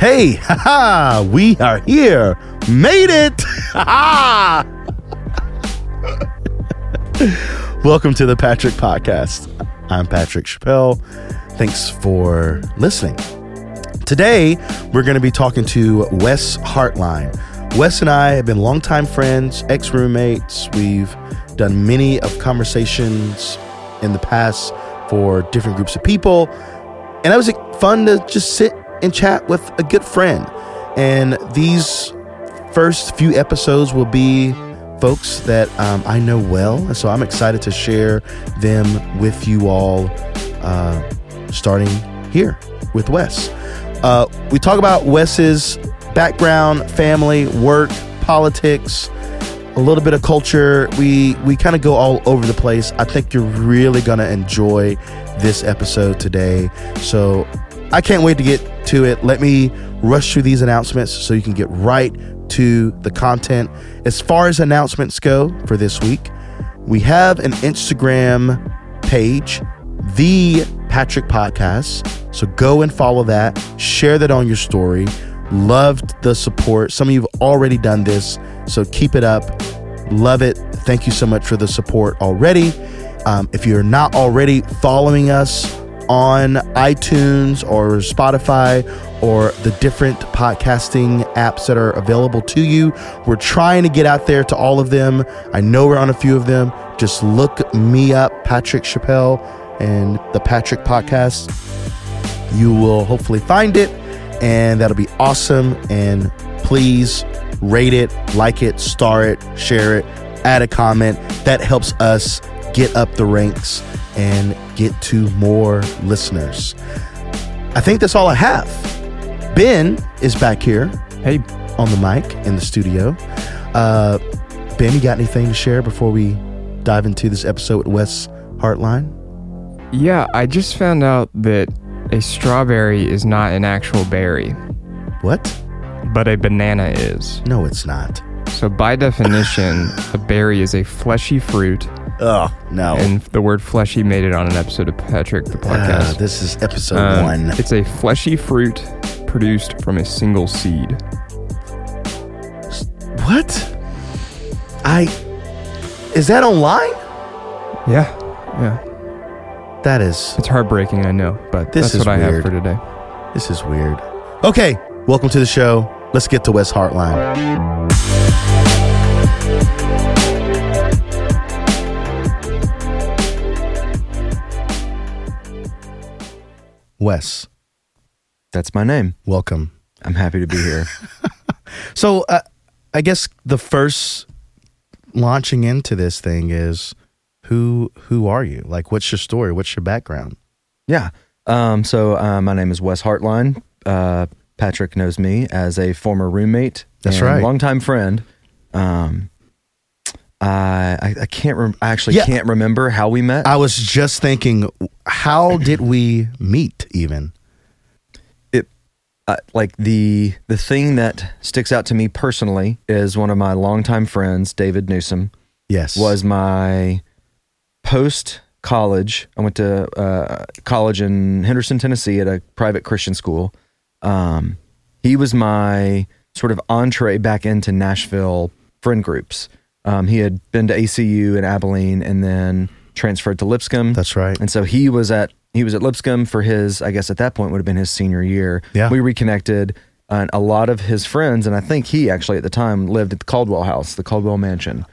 Hey, haha, we are here. Made it. Welcome to the Patrick Podcast. I'm Patrick Chappelle. Thanks for listening. Today, we're going to be talking to Wes Hartline. Wes and I have been longtime friends, ex roommates. We've done many of conversations in the past for different groups of people. And it was fun to just sit and chat with a good friend. And these first few episodes will be folks that um, I know well. And so I'm excited to share them with you all, uh, starting here with Wes. Uh, we talk about Wes's background, family, work, politics, a little bit of culture. We we kind of go all over the place. I think you're really gonna enjoy this episode today. So I can't wait to get to it. Let me rush through these announcements so you can get right to the content. As far as announcements go for this week, we have an Instagram page, The Patrick Podcast. So go and follow that, share that on your story. Loved the support. Some of you have already done this, so keep it up. Love it. Thank you so much for the support already. Um, if you're not already following us on iTunes or Spotify or the different podcasting apps that are available to you. We're trying to get out there to all of them. I know we're on a few of them. Just look me up, Patrick Chappelle, and the Patrick Podcast. You will hopefully find it, and that'll be awesome. And please rate it, like it, star it, share it, add a comment. That helps us get up the ranks and get to more listeners. I think that's all I have. Ben is back here. Hey. On the mic in the studio. Uh, ben, you got anything to share before we dive into this episode with Wes Hartline? Yeah, I just found out that a strawberry is not an actual berry. What? But a banana is. No, it's not. So, by definition, a berry is a fleshy fruit Oh, no. And the word fleshy made it on an episode of Patrick, the ah, podcast. Uh, this is episode um, one. It's a fleshy fruit produced from a single seed. What? I. Is that online? Yeah. Yeah. That is. It's heartbreaking, I know, but this that's what weird. I have for today. This is weird. Okay, welcome to the show. Let's get to Wes Hartline. Wes. That's my name. Welcome. I'm happy to be here. so, uh, I guess the first launching into this thing is who who are you? Like, what's your story? What's your background? Yeah. Um, so uh, my name is Wes Hartline. Uh, Patrick knows me as a former roommate. That's right. Longtime friend. Um, I I can't. Rem- I actually yeah. can't remember how we met. I was just thinking, how did we meet? Even it, uh, like the the thing that sticks out to me personally is one of my longtime friends, David Newsom. Yes, was my post college. I went to uh, college in Henderson, Tennessee, at a private Christian school. Um, he was my sort of entree back into Nashville friend groups. Um, he had been to ACU in Abilene and then transferred to Lipscomb. That's right. And so he was at he was at Lipscomb for his I guess at that point would have been his senior year. Yeah. We reconnected. And a lot of his friends, and I think he actually at the time lived at the Caldwell House, the Caldwell Mansion.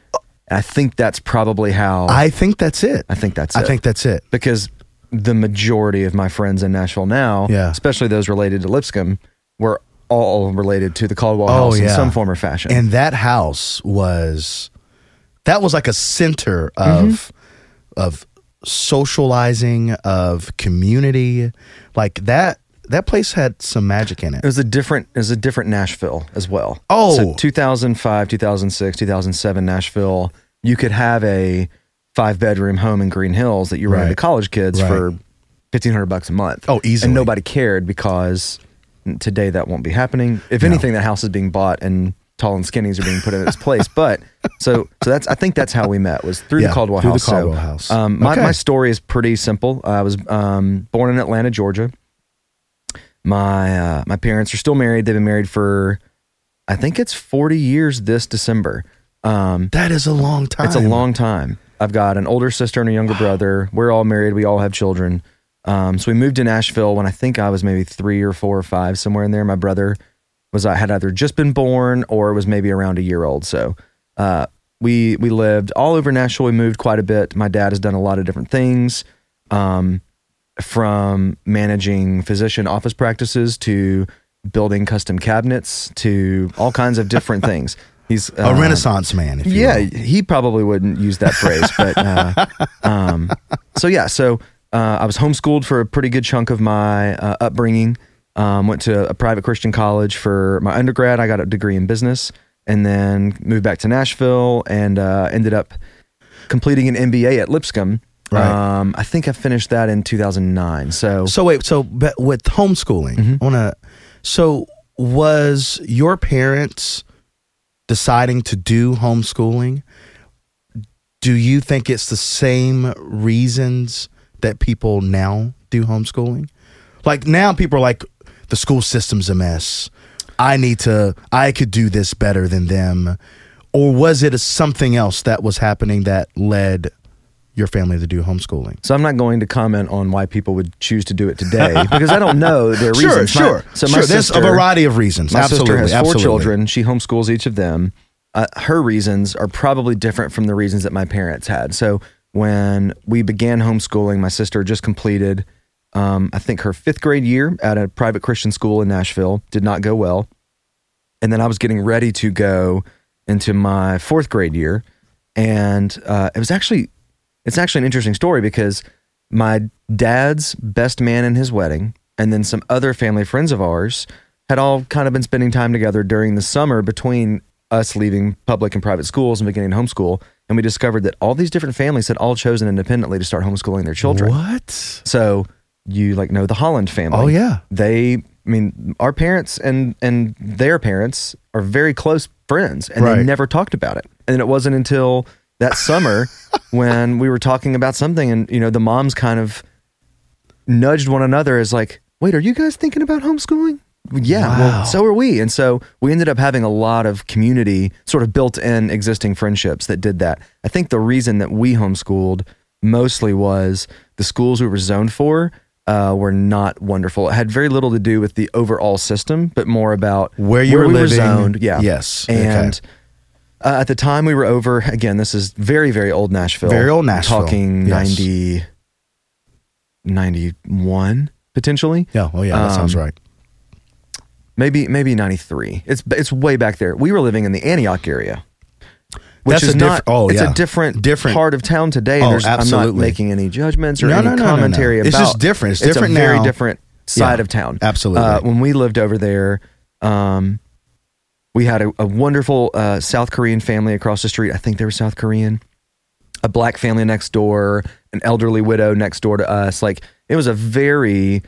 I think that's probably how. I think that's it. I think that's it. I it. think that's it. Because the majority of my friends in Nashville now, yeah. especially those related to Lipscomb, were all related to the Caldwell oh, House yeah. in some form or fashion. And that house was that was like a center of mm-hmm. of socializing, of community. Like that that place had some magic in it. It was a different it was a different Nashville as well. Oh. So 2005, 2006, 2007 Nashville, you could have a five bedroom home in Green Hills that you rented right. to college kids right. for 1500 bucks a month. Oh, easily. And nobody cared because today that won't be happening. If no. anything that house is being bought and tall and skinnies are being put in its place. But so so that's I think that's how we met was through yeah, the Caldwell through House. The Caldwell so, House. Um, my, okay. my story is pretty simple. I was um, born in Atlanta, Georgia. my uh, my parents are still married. They've been married for I think it's 40 years this December. Um, That is a long time. it's a long time. I've got an older sister and a younger brother. We're all married. We all have children. Um, so we moved to Nashville when I think I was maybe three or four or five, somewhere in there. My brother was I had either just been born or was maybe around a year old. So uh, we we lived all over Nashville. We moved quite a bit. My dad has done a lot of different things, um, from managing physician office practices to building custom cabinets to all kinds of different things. He's A uh, renaissance man. If you yeah, will. he probably wouldn't use that phrase, but uh, um, so yeah, so uh, I was homeschooled for a pretty good chunk of my uh, upbringing. Um, went to a private Christian college for my undergrad. I got a degree in business, and then moved back to Nashville and uh, ended up completing an MBA at Lipscomb. Right. Um, I think I finished that in 2009. So So wait, so but with homeschooling, Mm-hmm. I wanna. So was your parents deciding to do homeschooling? Do you think it's the same reasons that people now do homeschooling? Like now, people are like, the school system's a mess. I need to. I could do this better than them. Or was it a, something else that was happening that led your family to do homeschooling? So I'm not going to comment on why people would choose to do it today because I don't know their Sure, reasons. My- sure. so my sure, there's sister, a variety of reasons. My absolutely, sister has four absolutely. children. She homeschools each of them. Uh, her reasons are probably different from the reasons that my parents had. So when we began homeschooling, my sister just completed, um, I think, her fifth grade year at a private Christian school in Nashville. Did not go well. And then I was getting ready to go into my fourth grade year, and uh, it was actually it's actually an interesting story because my dad's best man in his wedding, and then some other family friends of ours had all kind of been spending time together during the summer between us leaving public and private schools and beginning homeschool. And we discovered that all these different families had all chosen independently to start homeschooling their children. What? So you like know the Holland family. Oh yeah. They I mean our parents and and their parents are very close friends and they never talked about it. And it wasn't until that summer when we were talking about something and you know the moms kind of nudged one another as like, "Wait, are you guys thinking about homeschooling?" Yeah, Wow. well, so are we. And so we ended up having a lot of community, sort of built in existing friendships that did that. I think the reason that we homeschooled mostly was the schools we were zoned for uh, were not wonderful. It had very little to do with the overall system, but more about Where you were we living. zoned. Yeah. Yes. Okay. And uh, at the time we were over, again, this is very, very old Nashville. Very old Nashville. Talking Yes. 90, 91 potentially Yeah. Oh yeah. That sounds Um, right. maybe maybe 93 it's it's way back there we were living in the antioch area which That's is a not diff- oh, it's yeah. a different Different. part of town today Oh, There's, i'm not making any judgments or No, any no, no, commentary It's about just different. It's different a very different side Yeah, of town absolutely. uh, when we lived over there um, we had a, a wonderful uh, south korean family across the street i think they were south korean a black family next door an elderly widow next door to us like it was a very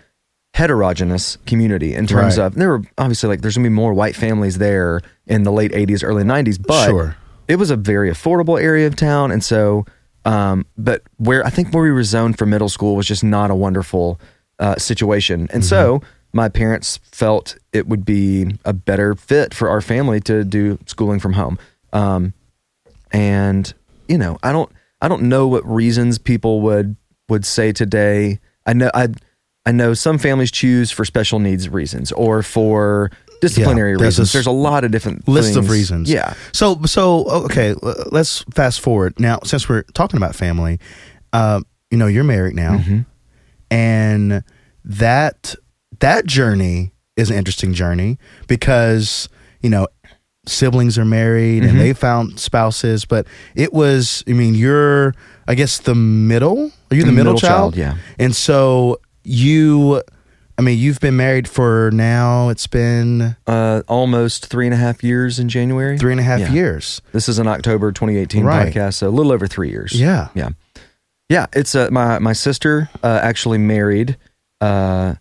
heterogeneous community in terms Right. of there were obviously like there's gonna be more white families there in the late 80s early 90s but Sure. It was a very affordable area of town and so um, but where i think where we were zoned for middle school was just not a wonderful uh, situation. And so my parents felt it would be a better fit for our family to do schooling from home. Um, and you know i don't i don't know what reasons people would would say today. I know i i know some families choose for special needs reasons or for disciplinary there's reasons this there's a lot of different List of reasons. yeah So so okay. Let's fast forward now. Since we're talking about family, uh, you know, you're married now, Mm-hmm. and that that journey is an interesting journey because you know siblings are married Mm-hmm. and they found spouses, but it was. I mean, you're. I guess the middle. Are you the middle, Middle child? child, yeah. And so you. I mean, you've been married for now. It's been uh, almost three and a half years in January. three and a half Yeah. years. This is an October 2018 Right. podcast, so a little over three years. Yeah. yeah, yeah. It's uh, my my sister uh, actually married uh,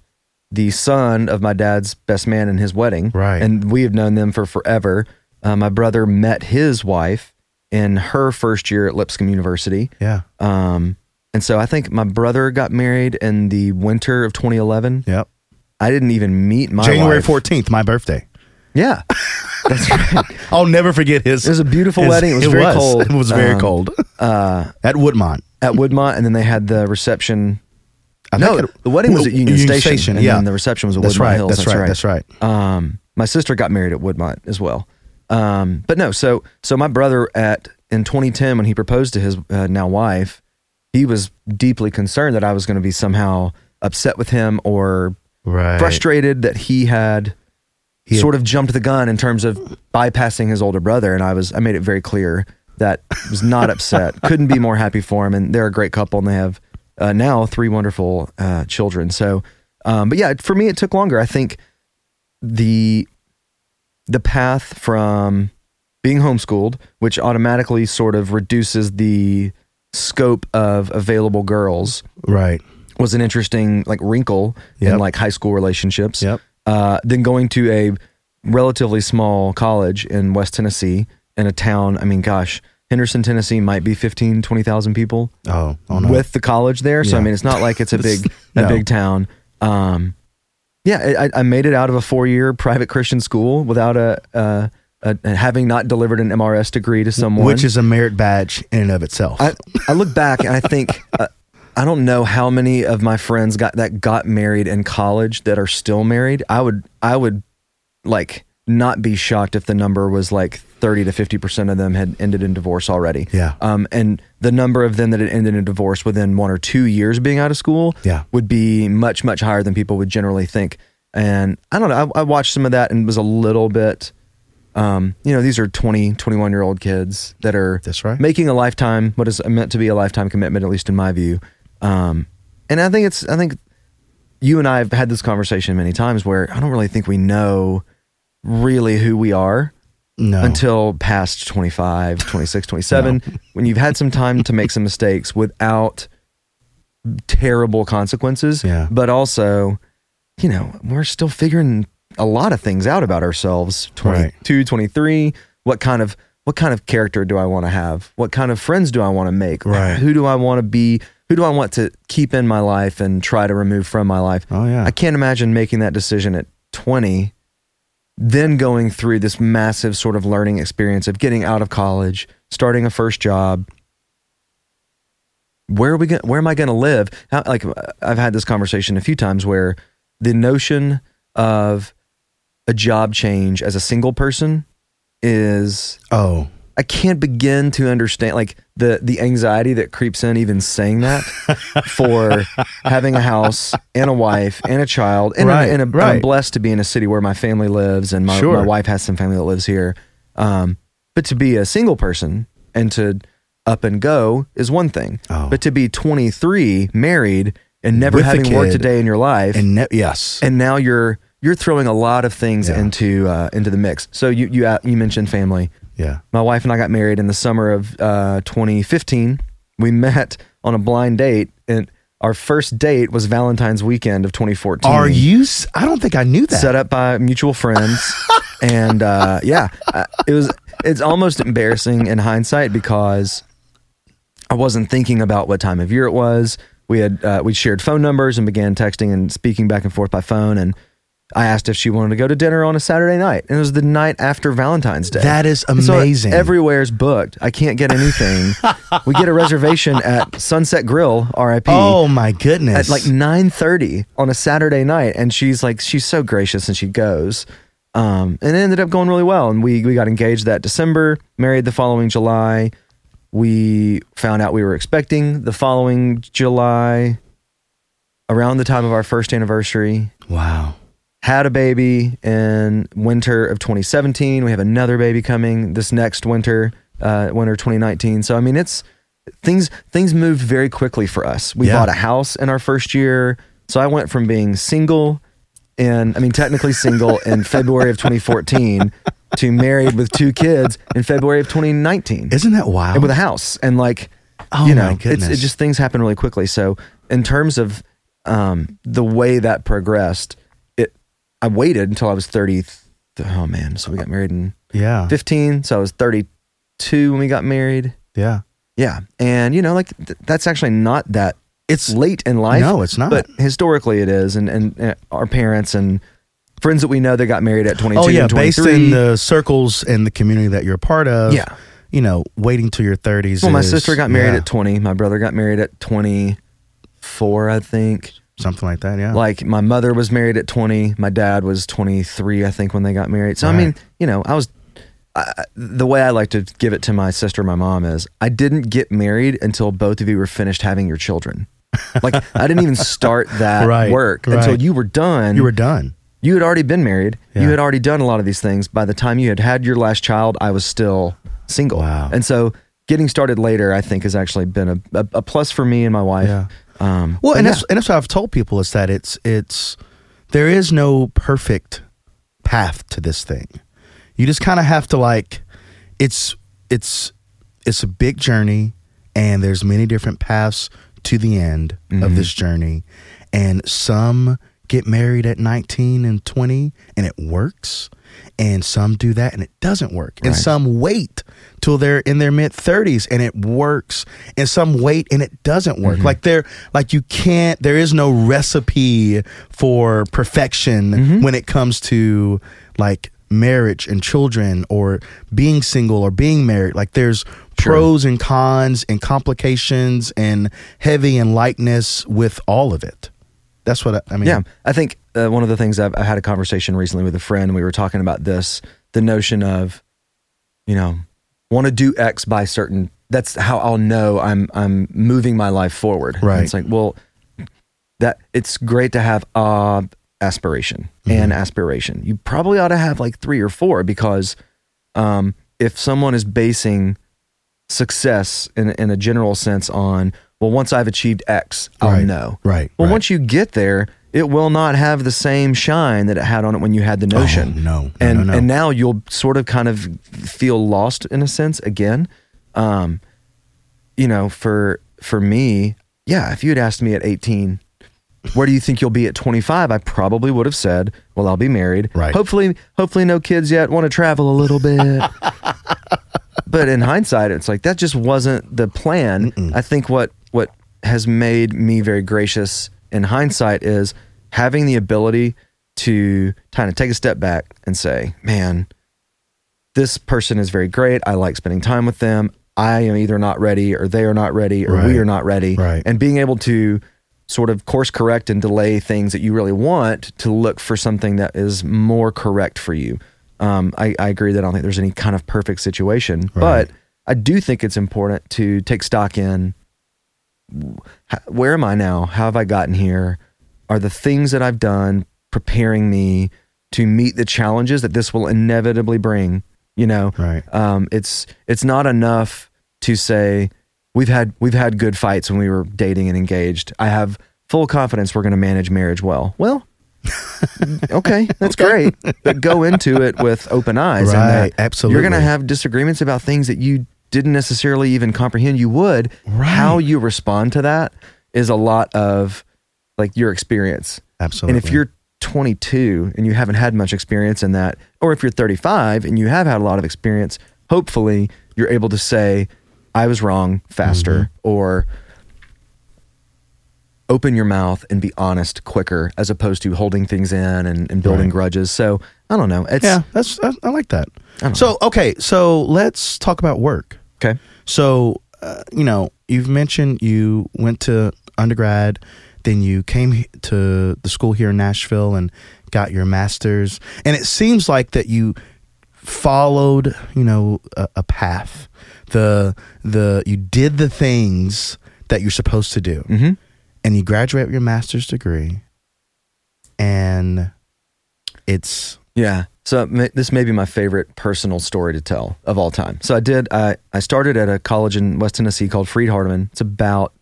the son of my dad's best man in his wedding. Right. and we have known them for forever. Uh, my brother met his wife in her first year at Lipscomb University. Yeah. Um, and so I think my brother got married in the winter of 2011. Yep. I didn't even meet my January wife. 14th, my birthday. Yeah, that's right. I'll never forget his. It was a beautiful his- wedding. It was very cold. It was very Um, cold Uh, at Woodmont. at Woodmont, and then they had the reception. I no, it- the wedding was at Union, Station, and yeah, then the reception was at that's Woodmont right. Hills. That's, right. That's right. Um, my sister got married at Woodmont as well. Um, but no, so so my brother at in 2010 when he proposed to his uh, now wife, he was deeply concerned that I was going to be somehow upset with him or Right. frustrated that he had He had- sort of jumped the gun in terms of bypassing his older brother. And I was I made it very clear that I was not upset. Couldn't be more happy for him. And they're a great couple, and they have uh, now three wonderful uh, children. So, um, but yeah, for me, it took longer. I think the the path from being homeschooled, which automatically sort of reduces the scope of available girls, Right. was an interesting like wrinkle in like high school relationships. Yep. Uh, then going to a relatively small college in West Tennessee in a town. I mean, gosh, Henderson, Tennessee might be 15, 20,000 people Oh, oh no. with the college there. So I mean, it's not like it's a big a big town. Um, yeah, I, I made it out of a four year private Christian school without a, a, a having not delivered an MRS degree to someone, which is a merit badge in and of itself. I, I look back and I think uh, I don't know how many of my friends got that got married in college that are still married. I would I would like not be shocked if the number was like 30 to 50% of them had ended in divorce already. Yeah. Um, and the number of them that had ended in divorce within one or two years being out of school Yeah. would be much, much higher than people would generally think. And I don't know, I, I watched some of that and was a little bit, um, you know, these are 20, 21 year old kids that are That's right. making a lifetime, what is meant to be a lifetime commitment, at least in my view. Um, and I think it's, I think you and I have had this conversation many times where I don't really think we know really who we are no. until past 25, 26, 27, when you've had some time to make some mistakes without terrible consequences. Yeah. But also, you know, we're still figuring a lot of things out about ourselves. 22, 23, what kind of what kind of character do I want to have? What kind of friends do I want to make? Right. Who do I want to be? Who do I want to keep in my life and try to remove from my life? oh yeah. I can't imagine making that decision at 20, then going through this massive sort of learning experience of getting out of college, starting a first job. Where are we going? Where am I going to live? How, like I've had this conversation a few times where the notion of a job change as a single person is oh. I can't begin to understand like the the anxiety that creeps in even saying that for having a house and a wife and a child and, Right, a, and a, right. I'm blessed to be in a city where my family lives and my, Sure. my wife has some family that lives here. Um, but to be a single person and to up and go is one thing. Oh. But to be 23, married, and never With having worked a day in your life, And ne- yes. and now you're you're throwing a lot of things Yeah. into uh, into the mix. So you you uh, you mentioned family yeah. my wife and I got married in the summer of uh, 2015. We met on a blind date, and our first date was Valentine's weekend of 2014. Are you? I don't think I knew that. set up by mutual friends? and uh, yeah, it was. It's almost embarrassing in hindsight because I wasn't thinking about what time of year it was. We had uh, we shared phone numbers and began texting and speaking back and forth by phone. And I asked if she wanted to go to dinner on a Saturday night, and it was the night after Valentine's Day. That is And so amazing. everywhere's booked. I can't get anything. we get a reservation at Sunset Grill, RIP. oh my goodness. At like 9:30 on a Saturday night and she's like she's so gracious and she goes. Um, and it ended up going really well and we we got engaged that December, married the following July. We found out we were expecting the following July around the time of our first anniversary wow. Had a baby in winter of 2017. We have another baby coming this next winter, uh, winter 2019. So I mean, it's things things moved very quickly for us. We Yeah. bought a house in our first year, so I went from being single and I mean technically single in February of 2014 to married with two kids in February of 2019 Isn't that wild? and with a house and like Oh you know it's it just things happen really quickly so in terms of um the way that progressed i waited until i was 30 oh man so we got married in yeah. 15 so i was 32 when we got married Yeah. yeah and you know like th- that's actually not that It's late in life. No, it's not. But historically, it is, and and uh, our parents and friends that we know that got married at 22 oh yeah, and 23. based in the circles and the community that you're a part of. Yeah. you know, waiting till your 30s. well, my is- sister got married yeah, at 20. My brother got married at 24, I think. Something like that. Yeah, Like my mother was married at 20. My dad was 23, I think, when they got married. So I mean, you know, I was. I, the way I like to give it to my sister, and my mom is, I didn't get married until both of you were finished having your children. Like I didn't even start that Right, work until you were done. you were done. you had already been married. Yeah. You had already done a lot of these things. By the time you had had your last child, I was still single. Wow. And so getting started later, I think, has actually been a, a, a plus for me and my wife. Yeah. Um, Well, and yeah. that's and that's what I've told people is that it's it's there is no perfect path to this thing. You just kind of have to like it's it's it's a big journey and there's many different paths to the end Mm-hmm. of this journey and some get married at 19 and 20 and it works and some do that and it doesn't work. And Right. some wait till they're in their mid 30s and it works. And some wait and it doesn't work. Mm-hmm. Like they're like you can't there is no recipe for perfection mm-hmm. when it comes to like marriage and children or being single or being married. Like there's pros and cons and complications and heavy and lightness with all of it that's what i, I mean Yeah, I think uh, one of the things I've, I had a conversation recently with a friend. We were talking about this, the notion of, you know, want to do X by certain. That's how I'll know I'm I'm moving my life forward. And Right. it's like, well, that it's great to have uh, aspiration and aspiration. You probably ought to have like three or four because um, if someone is basing success in in a general sense on well, once I've achieved X, I'll Right. know. right Well, right. once you get there, it will not have the same shine that it had on it when you had the notion. Oh, no, no, and no, no. and now you'll sort of kind of feel lost in a sense again. Um, you know, for for me, yeah, if you had asked me at 18, where do you think you'll be at 25? I probably would have said, well, I'll be married. Right. Hopefully, hopefully no kids yet. Want to travel a little bit. but in hindsight, it's like that just wasn't the plan. I think what what has made me very gracious in hindsight is having the ability to kind of take a step back and say, "Man, this person is very great. I like spending time with them. I am either not ready, or they are not ready, or Right. we are not ready." Right. And being able to sort of course correct and delay things that you really want to look for something that is more correct for you. Um, I, I agree that I don't think there's any kind of perfect situation, Right. but I do think it's important to take stock in where am I now? How have I gotten here? Are the things that I've done preparing me to meet the challenges that this will inevitably bring? You know, right um, it's it's not enough to say we've had we've had good fights when we were dating and engaged. I have full confidence we're going to manage marriage well. Well, okay, that's great, but go into it with open eyes. and Right, that absolutely. You're going to have disagreements about things that you didn't necessarily even comprehend you would. Right. How you respond to that is a lot of like your experience. absolutely And if you're 22 and you haven't had much experience in that, or if you're 35 and you have had a lot of experience, hopefully you're able to say, I was wrong faster, Mm-hmm. or open your mouth and be honest quicker as opposed to holding things in and, and building Right. grudges. So I don't know. It's yeah that's I, I like that so okay so let's talk about work okay. So, uh, you know, you've mentioned you went to undergrad, then you came to the school here in Nashville and got your master's. And it seems like that you followed, you know, a, a path. The the you did the things that you're supposed to do. Mm-hmm. And you graduate with your master's degree. And it's Yeah. So this may be my favorite personal story to tell of all time. So I did. I I started at a college in West Tennessee called Freed Hardeman. It's about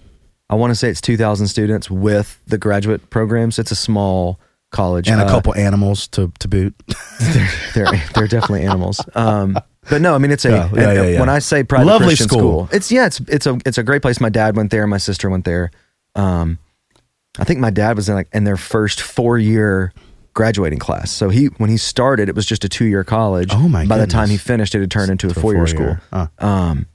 I want to say it's two thousand students with the graduate programs. It's a small college and a Uh, couple animals to to boot. they're, they're they're definitely animals. Um, but no, I mean it's a Yeah, yeah, yeah. when I say private Lovely Christian school. school. it's yeah, it's it's a it's a great place. My dad went there, my sister went there. Um, I think my dad was in like in their first four year graduating class. So he when he started, it was just a two year college. Oh, my By the time he finished, it had turned into a four year school. Huh. Um,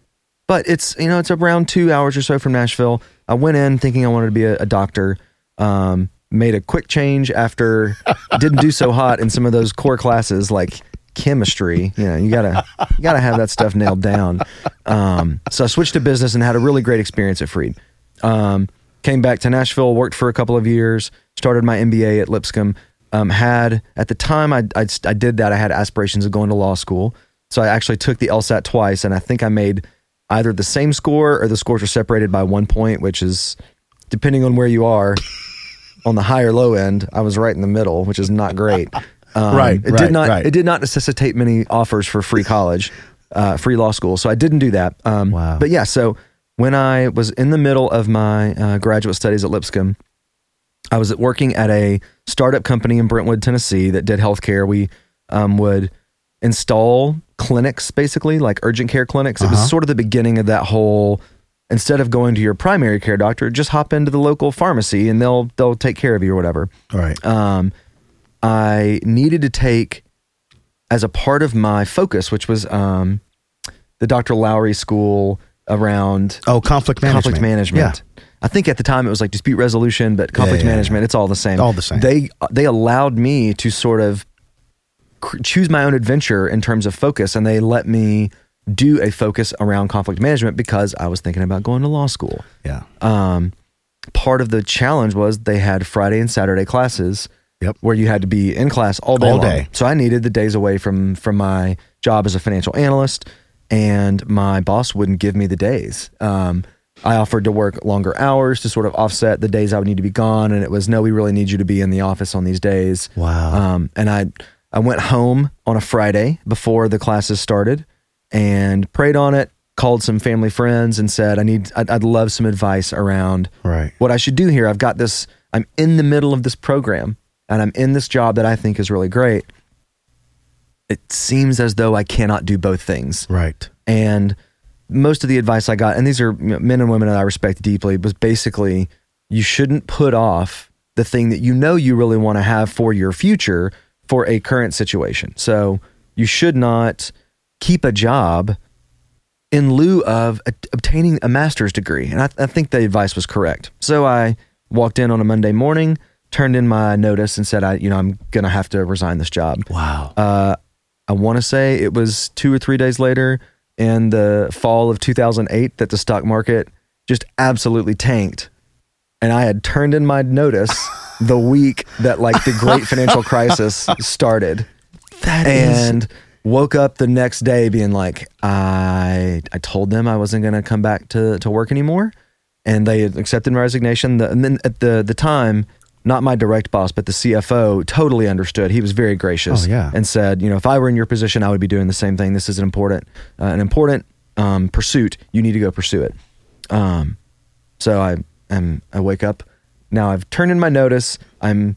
but it's you know it's around two hours or so from Nashville. I went in thinking I wanted to be a, a doctor. Um, made a quick change after didn't do so hot in some of those core classes like chemistry. You know, you gotta you gotta have that stuff nailed down. Um, so I switched to business and had a really great experience at Freed. Um, came back to Nashville, worked for a couple of years, started my MBA at Lipscomb. Um, had at the time I, I I did that. I had aspirations of going to law school, so I actually took the LSAT twice, and I think I made either the same score or the scores were separated by one point, which is depending on where you are on the high or low end. I was right in the middle, which is not great. Um, Right, It right, did not. right. It did not necessitate many offers for free college, uh, free law school. So I didn't do that. Um, Wow. But yeah, so when I was in the middle of my uh, graduate studies at Lipscomb, I was working at a startup company in Brentwood, Tennessee that did healthcare. We um, would install clinics, basically like urgent care clinics. It Uh-huh. was sort of the beginning of that whole. Instead of going to your primary care doctor, just hop into the local pharmacy and they'll they'll take care of you or whatever. All right. Um, I needed to take as a part of my focus, which was um, the Dr. Lowry School around Oh, conflict management. conflict management. I think at the time it was like dispute resolution, but conflict yeah, yeah. management, it's all the same. All the same. They they allowed me to sort of cr- choose my own adventure in terms of focus, and they let me do a focus around conflict management because I was thinking about going to law school. Yeah. Um, part of the challenge was they had Friday and Saturday classes. Yep. Where you had to be in class all day. All long. day. So I needed the days away from from my job as a financial analyst, and my boss wouldn't give me the days. Um, I offered to work longer hours to sort of offset the days I would need to be gone, and it was no, we really need you to be in the office on these days. Wow. Um, and I I went home on a Friday before the classes started and prayed on it. Called some family friends and said, "I need, I'd, I'd love some advice around right. what I should do here. I've got this. I'm in the middle of this program, and I'm in this job that I think is really great. It seems as though I cannot do both things. Right. And most of the advice I got, and these are men and women that I respect deeply, was basically you shouldn't put off the thing that you know you really want to have for your future for a current situation. So you should not keep a job in lieu of a- obtaining a master's degree. And I, I think the advice was correct. So I walked in on a Monday morning, turned in my notice, and said, "I, you know, I'm going to have to resign this job." Wow. Uh, I want to say it was two or three days later in the fall of 2008 that the stock market just absolutely tanked. And I had turned in my notice the week that like the great financial crisis started That is and woke up the next day being like, I I told them I wasn't going to come back to, to work anymore. And they accepted my resignation. The, and then at the, the time, not my direct boss, but the CFO totally understood. He was very gracious Oh, yeah. and said, you know, if I were in your position, I would be doing the same thing. This is an important, uh, an important um, pursuit. You need to go pursue it. Um, so I am, I wake up now. I've turned in my notice. I'm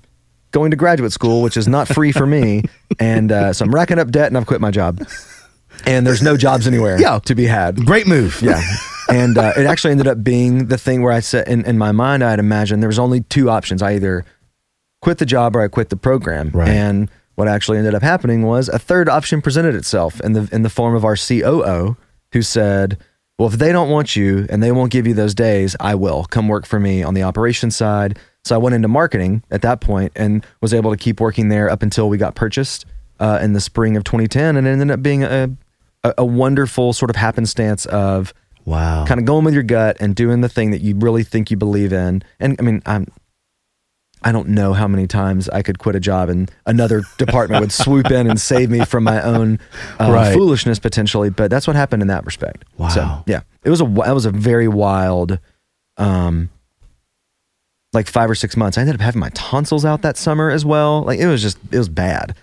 going to graduate school, which is not free for me, and uh, so I'm racking up debt, and I've quit my job. And there's no jobs anywhere Yeah. to be had. great move. Yeah. And uh, it actually ended up being the thing where I said, in, in my mind, I had imagined there was only two options. I either quit the job or I quit the program. Right. And what actually ended up happening was a third option presented itself in the in the form of our COO, who said, "Well, if they don't want you and they won't give you those days, I will come work for me on the operations side." So I went into marketing at that point and was able to keep working there up until we got purchased uh, in the spring of 2010, and it ended up being a a, a wonderful sort of happenstance of Wow. kind of going with your gut and doing the thing that you really think you believe in. And I mean, I'm I don't know how many times I could quit a job and another department would swoop in and save me from my own uh, Right. foolishness potentially. But that's what happened in that respect. Wow. So, yeah, it was a that was a very wild, um, like five or six months. I ended up having my tonsils out that summer as well. Like it was just it was bad.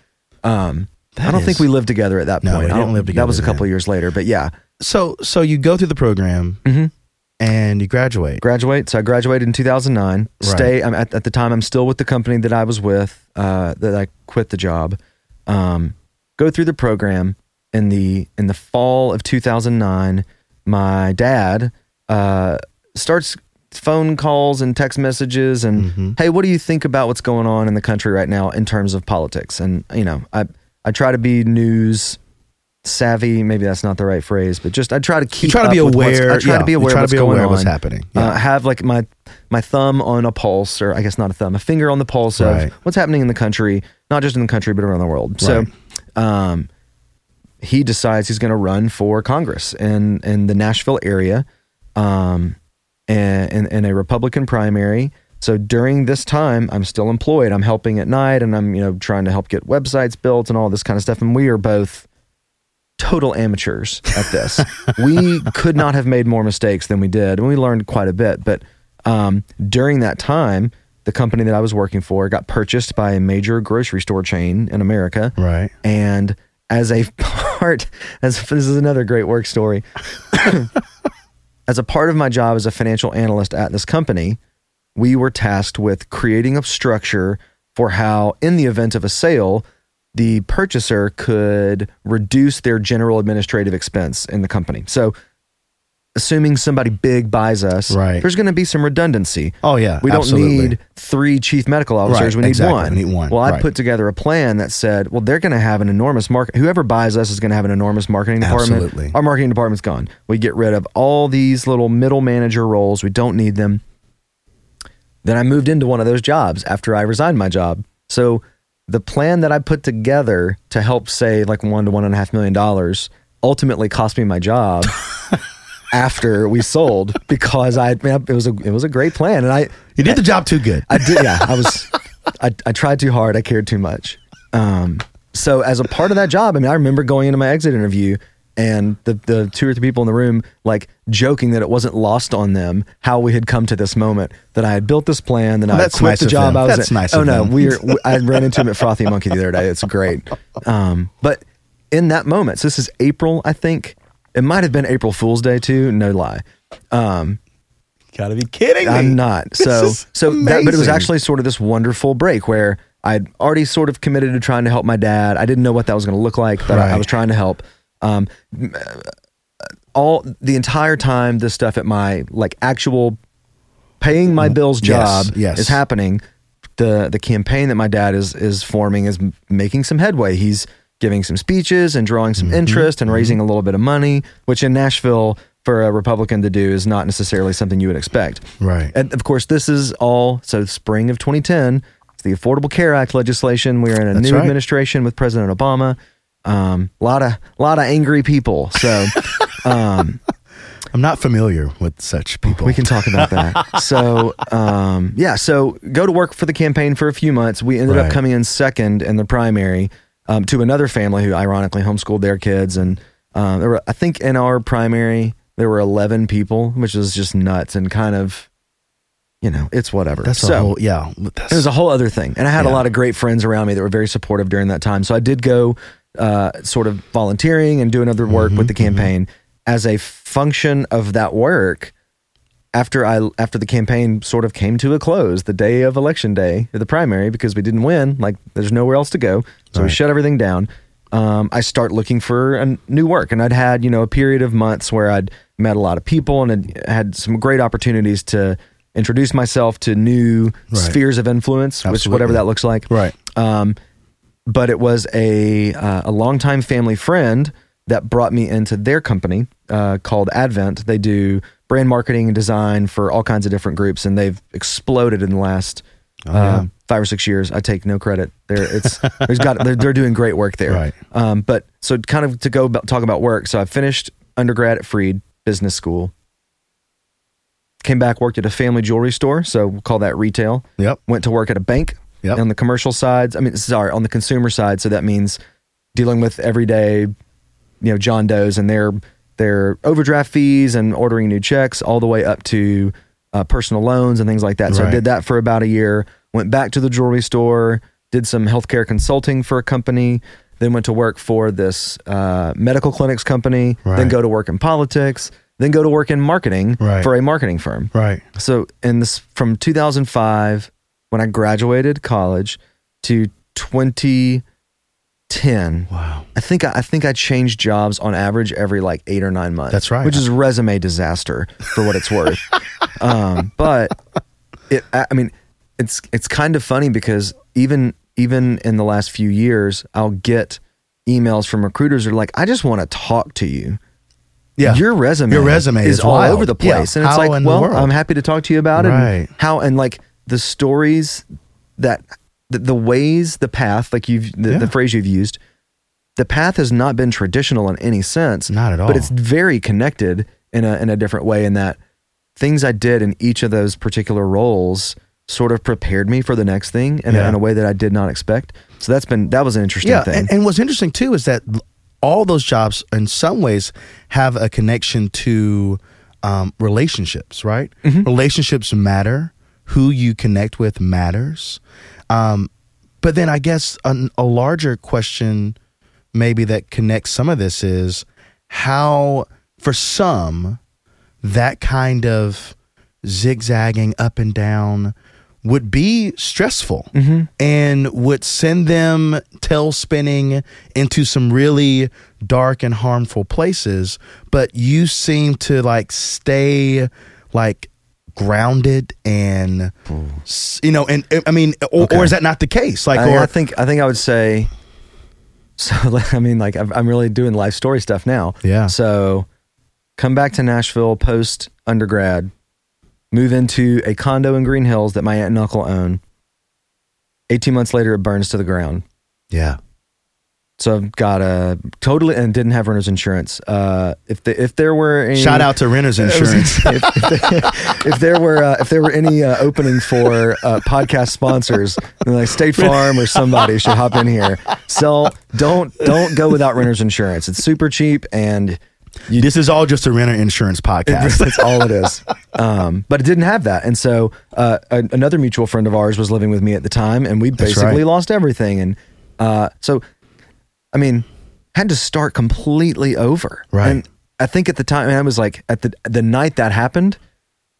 Um, I don't think we lived together at that No, point. we didn't live together. That was a couple years later. But yeah, So so you go through the program Mhm. and you graduate. graduate. So I graduated in 2009. Right. Stay. I'm at, at the time. I'm still with the company that I was with. Uh, that I quit the job. Um, go through the program in the in the fall of 2009. My dad uh, starts phone calls and text messages and Mhm. hey, what do you think about what's going on in the country right now in terms of politics? And you know, I I try to be news savvy. Maybe that's not the right phrase, but just I try to keep. You try to be aware. I try yeah, to be aware. try of what's to be going aware of on. what's happening. Uh, have like my my thumb on a pulse, or I guess not a thumb, a finger on the pulse Right. of what's happening in the country, not just in the country but around the world. So, um, he decides he's going to run for Congress in in the Nashville area, um, and in a Republican primary. So during this time, I'm still employed. I'm helping at night, and I'm you know trying to help get websites built and all this kind of stuff. And we are both total amateurs at this. we could not have made more mistakes than we did, and we learned quite a bit. But um, during that time, the company that I was working for got purchased by a major grocery store chain in America. Right. And as a part, as this is another great work story. as a part of my job as a financial analyst at this company, we were tasked with creating a structure for how, in the event of a sale, the purchaser could reduce their general administrative expense in the company. So, assuming somebody big buys us, Right. there's going to be some redundancy. Oh yeah. We don't absolutely. need three chief medical officers. Right, we need exactly. one. We need one, Well, I right. put together a plan that said, well, they're going to have an enormous market. Whoever buys us is going to have an enormous marketing department. Absolutely. Our marketing department's gone. We get rid of all these little middle manager roles. We don't need them. Then I moved into one of those jobs after I resigned my job. So the plan that I put together to help save like one to one and a half million dollars ultimately cost me my job after we sold because I, it was a it was a great plan and I You did the job too good. I did yeah I was I, I tried too hard I cared too much um so as a part of that job I mean I remember going into my exit interview and the the two or three people in the room like joking that it wasn't lost on them how we had come to this moment that I had built this plan then I had that's quit nice the job. I was That's in. nice oh no we are I ran into him at Frothy Monkey the other day it's great um but in that moment so this is April I think it might have been April Fool's Day too no lie um Gotta be kidding me. I'm not. So so that, but it was actually sort of this wonderful break where I'd already sort of committed to trying to help my dad. I didn't know what that was going to look like, but I, I was trying to help. Um, all the entire time, this stuff at my like actual paying my bills Mm, Yes, job yes. is happening. The the campaign that my dad is is forming is making some headway. He's giving some speeches and drawing Mm-hmm. some interest and raising a little bit of money, which in Nashville for a Republican to do is not necessarily something you would expect. Right. And of course, this is all so spring of 2010. It's the Affordable Care Act legislation. We're in a That's new right. administration with President Obama. Um, a lot of lot of angry people. So um, I'm not familiar with such people. we can talk about that. so um, yeah, so go to work for the campaign for a few months. We ended Right. up coming in second in the primary um, to another family who ironically homeschooled their kids, and um, there were I think in our primary there were 11 people, which is just nuts and kind of you know it's whatever. That's so, a whole yeah. That's, it was a whole other thing. And I had a lot of great friends around me that were very supportive during that time. So I did go uh, sort of volunteering and doing other work with the Mm-hmm, campaign as a function of that work. After I after the campaign sort of came to a close, the day of election day, the primary, because we didn't win, like there's nowhere else to go, so we shut everything down. Um, I start looking for a new work, and I'd had you know a period of months where I'd met a lot of people and had had some great opportunities to introduce myself to new Right. spheres of influence, which Absolutely. whatever that looks like. right. Um, but it was a uh, a longtime family friend that brought me into their company uh, called Advent. They do brand marketing and design for all kinds of different groups, and they've exploded in the last Oh, yeah. uh, five or six years. I take no credit. They're it's there's got they're, they're doing great work there. Right. Um, but so kind of to go about, talk about work. So I finished undergrad at Freed Business School. Came back, worked at a family jewelry store. So we'll call that retail Yep. went to work at a bank Yep. on the commercial sides. I mean, sorry, on the consumer side. So that means dealing with everyday, you know, John Doe's and their their overdraft fees and ordering new checks, all the way up to uh, personal loans and things like that. So I did that for about a year. Went back to the jewelry store, did some healthcare consulting for a company. Then went to work for this uh, medical clinics company. Then go to work in politics. Then go to work in marketing Right. for a marketing firm. Right. So in this from 2005 when I graduated college to 2010, Wow. I think I, I think I changed jobs on average every like eight or nine months. That's right. Which is resume disaster for what it's worth. um, but it, I I mean, it's it's kind of funny because even even in the last few years, I'll get emails from recruiters are like, I just want to talk to you. Yeah. Your resume, Your resume is all over the Yeah. place. And it's How like, well. I'm happy to talk to you about it. Right. And how, and like the stories that, the, the ways, the path, like you've, the, Yeah. the phrase you've used, the path has not been traditional in any sense. Not at all. But it's very connected in a, in a different way in that things I did in each of those particular roles sort of prepared me for the next thing in, Yeah. a, in a way that I did not expect. So that's been, that was an interesting yeah, thing. and, and what's interesting too is that all those jobs, in some ways, have a connection to um, relationships. Right? Mm-hmm. Relationships matter. Who you connect with matters. Um, but then I guess an, a larger question, maybe that connects some of this is how, for some, that kind of zigzagging up and down would be stressful and would send them tail spinning into some really dark and harmful places but you seem to like stay like grounded and you know and i mean or, Okay. or is that not the case like I, or I think I think I would say. So I mean, like I'm really doing life story stuff now. Yeah. So, come back to Nashville post undergrad, move into a condo in Green Hills that my aunt and uncle own. Eighteen months later, it burns to the ground. yeah So I've got a totally and didn't have renter's insurance. Uh, if the, if there were any, shout out to renters insurance if, if, there, if there were uh, if there were any uh, opening for uh, podcast sponsors, then like State Farm or somebody should hop in here. So don't don't go without renter's insurance. It's super cheap and this is all just a renter insurance podcast that's all it is. Um, but it didn't have that, and so uh, a, another mutual friend of ours was living with me at the time, and we basically right. lost everything. And uh, so, I mean, had to start completely over. Right. And I think at the time, I was like, at the the night that happened,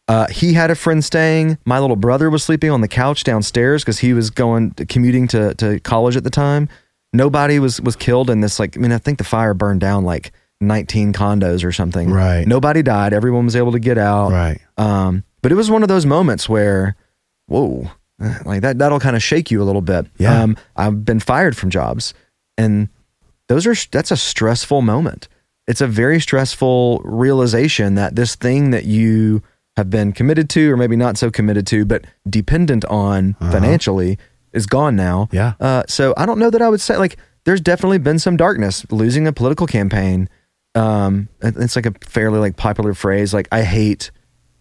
uh, he had a friend staying. My little brother was sleeping on the couch downstairs because he was going commuting to to college at the time. Nobody was was killed in this. Like, I mean, I think the fire burned down like 19 condos or something. Right. Nobody died. Everyone was able to get out. right Um, but it was one of those moments where, whoa, like that, that'll kind of shake you a little bit. Yeah. Um, I've been fired from jobs and those are, that's a stressful moment. It's a very stressful realization that this thing that you have been committed to, or maybe not so committed to, but dependent on financially is gone now. Yeah. Uh, so I don't know that I would say like, there's definitely been some darkness losing a political campaign. Um, it's like a fairly like popular phrase. Like I hate,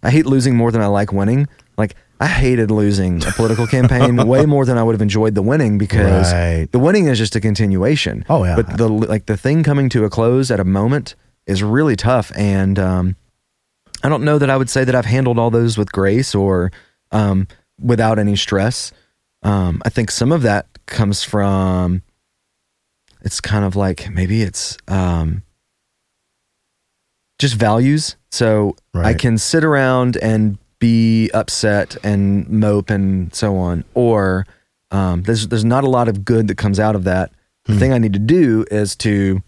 I hate losing more than I like winning. Like I hated losing a political campaign way more than I would have enjoyed the winning because Right. the winning is just a continuation. Oh, yeah. But the like the thing coming to a close at a moment is really tough, and um, I don't know that I would say that I've handled all those with grace or um, without any stress. Um, I think some of that comes from it's kind of like maybe it's um, just values. So I can sit around and be upset and mope and so on, or um, there's there's not a lot of good that comes out of that. The thing I need to do is to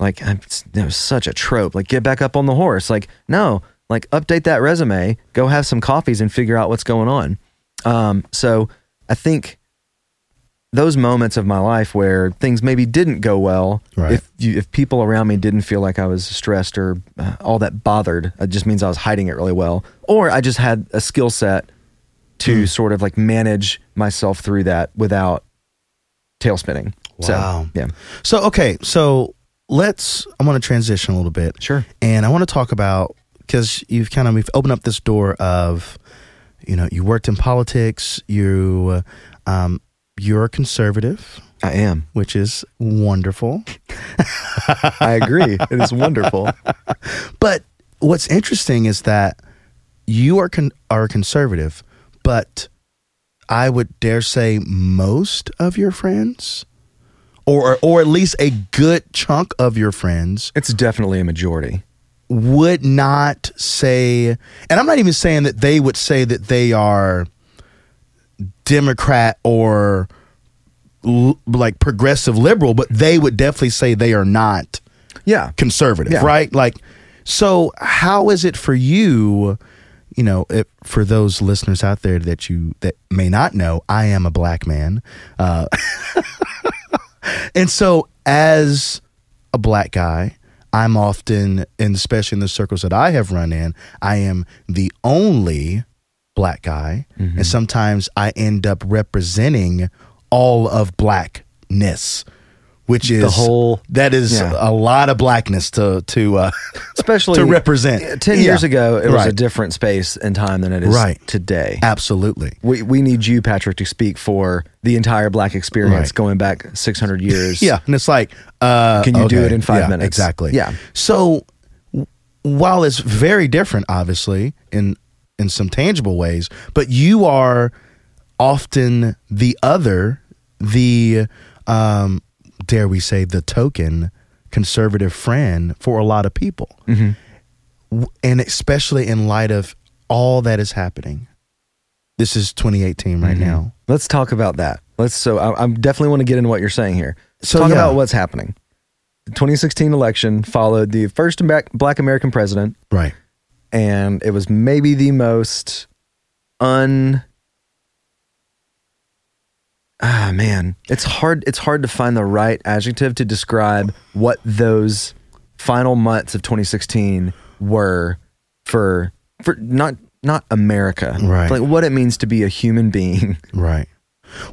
like it was such a trope. Like get back up on the horse. Like no, like update that resume, go have some coffees and figure out what's going on. Um, so I think those moments of my life where things maybe didn't go well, Right. if you, if people around me didn't feel like I was stressed or uh, all that bothered, it just means I was hiding it really well, or I just had a skill set to Hmm. sort of like manage myself through that without tail spinning. Wow. So, yeah, So okay, so let's. I want to transition a little bit. Sure. And I want to talk about because you've kind of we've opened up this door of, you know, you worked in politics. You, um, you're a conservative, I am. which is wonderful. I agree. it is wonderful. But what's interesting is that you are con- are a conservative, but I would dare say most of your friends, or or at least a good chunk of your friends, It's definitely a majority. would not say, and I'm not even saying that they would say that they are Democrat or l- like progressive liberal, but they would definitely say they are not Yeah. conservative, Yeah. right? Like, so how is it for you? You know, if, for those listeners out there that you that may not know, I am a black man. Uh, and so as a black guy, I'm often, and especially in the circles that I have run in, I am the only black guy. Mm-hmm. And sometimes I end up representing all of blackness, which is the whole- that is yeah. a lot of blackness to to uh Especially to represent. Ten Yeah. years ago, it was a different space and time than it is Right. today. absolutely. We we need you, Patrick, to speak for the entire black experience Right. going back six hundred years. Yeah, and it's like, uh, Can you do it in five yeah, minutes? Exactly. Yeah. So while it's very different, obviously in in some tangible ways, but you are often the other, the um, dare we say, the token conservative friend for a lot of people, Mm-hmm. And especially in light of all that is happening. This is 2018 right Mm-hmm. now. Let's talk about that. Let's. So I, I definitely want to get into what you're saying here. So, talk yeah. about what's happening. The 2016 election followed the first Black Black American president, Right. And it was maybe the most un. Ah man, it's hard. It's hard to find the right adjective to describe what those final months of 2016 were for for not not America, Right. Like what it means to be a human being. Right.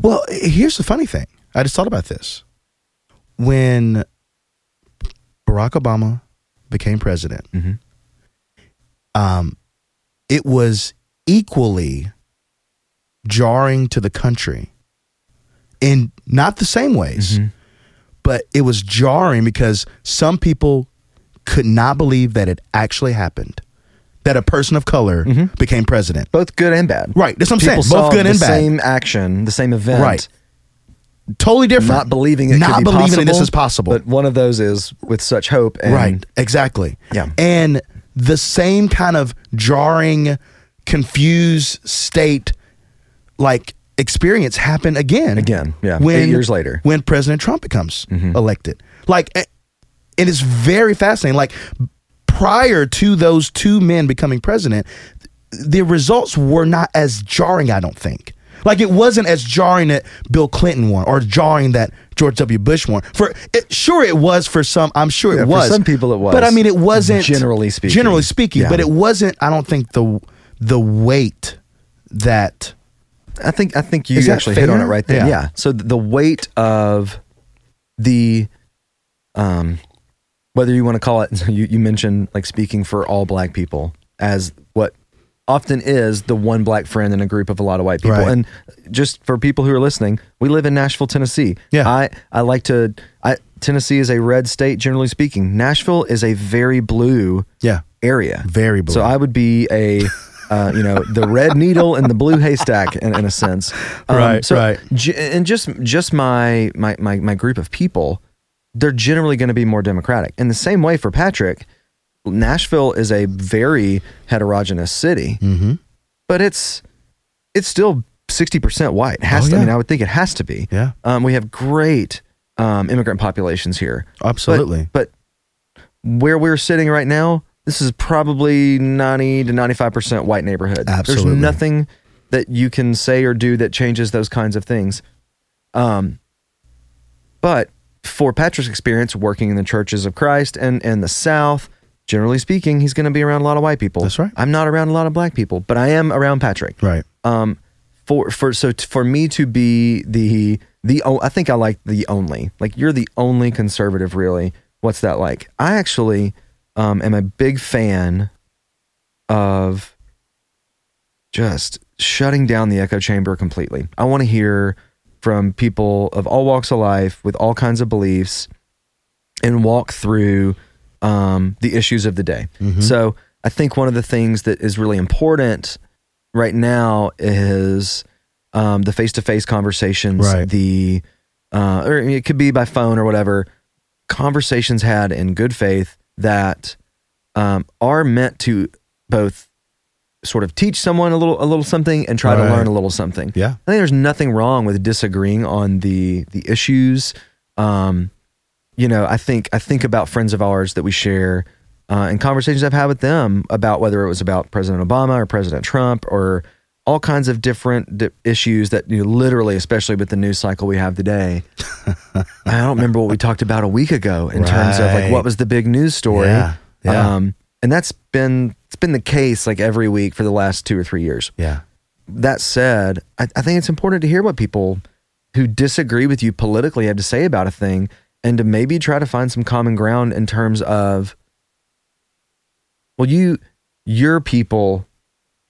Well, here's the funny thing. I just thought about this. When Barack Obama became president, Mhm. Um, it was equally jarring to the country in not the same ways, Mhm. but it was jarring because some people could not believe that it actually happened, that a person of color Mhm. became president. Both good and bad. Right. That's what I'm People saying. Both good and bad. same action, the same event, Right. Totally different. Not believing it not could be believing possible, this is possible. But one of those is with such hope. And right. Exactly. Yeah. And the same kind of jarring, confused state, like experience happened again. Again, yeah. When, Eight years later. when President Trump becomes Mhm. elected, like, eh, it is very fascinating. Like prior to those two men becoming president, the results were not as jarring. I don't think. Like it wasn't as jarring that Bill Clinton won, or jarring that George W. Bush won. For it, sure, it was for some. I'm sure Yeah, it for was. some people it was. But I mean, it wasn't Generally speaking. Generally speaking, Yeah. but it wasn't. I don't think the the weight that I think I think you actually hit on it right there. Yeah. Yeah. So the weight of the um whether you want to call it you, you mentioned like speaking for all black people as often is the one black friend in a group of a lot of white people. Right. And just for people who are listening, we live in Nashville, Tennessee. Yeah. I, I like to I Tennessee is a red state generally speaking. Nashville is a very blue yeah, area. very blue. So I would be a, uh, you know, the red needle in the blue haystack in, in a sense. Um, Right, so right. j- and just just my my my my group of people, they're generally going to be more democratic. In the same way for Patrick, Nashville is a very heterogeneous city, mm-hmm. but it's it's still sixty percent white. It has Oh, to. I mean, I would think it has to be. Yeah, Um, we have great um, immigrant populations here. absolutely. But, but where we're sitting right now, this is probably 90 to 95% white neighborhood. Absolutely. There's nothing that you can say or do that changes those kinds of things. Um, but for Patrick's experience working in the churches of Christ and, and the South, generally speaking, he's going to be around a lot of white people. That's right. I'm not around a lot of black people, but I am around Patrick right. um for for so t- for me to be the the oh, I think I like the only like you're the only conservative really what's that like I actually um am a big fan of just shutting down the echo chamber completely I want to hear from people of all walks of life with all kinds of beliefs and walk through um the issues of the day Mhm. so I think one of the things that is really important right now is um, the face-to-face conversations, Right. the uh, or it could be by phone or whatever conversations had in good faith that um, are meant to both sort of teach someone a little a little something and try Right. to learn a little something. Yeah. I think there's nothing wrong with disagreeing on the the issues. Um, you know, I think I think about friends of ours that we share uh, and conversations I've had with them about whether it was about President Obama or President Trump or all kinds of different di- issues that you know, literally, especially with the news cycle we have today. I don't remember what we talked about a week ago in terms of like what was the big news story. Yeah, yeah. Um, and that's been it's been the case like every week for the last two or three years. Yeah. That said, I, I think it's important to hear what people who disagree with you politically have to say about a thing and to maybe try to find some common ground in terms of well you your people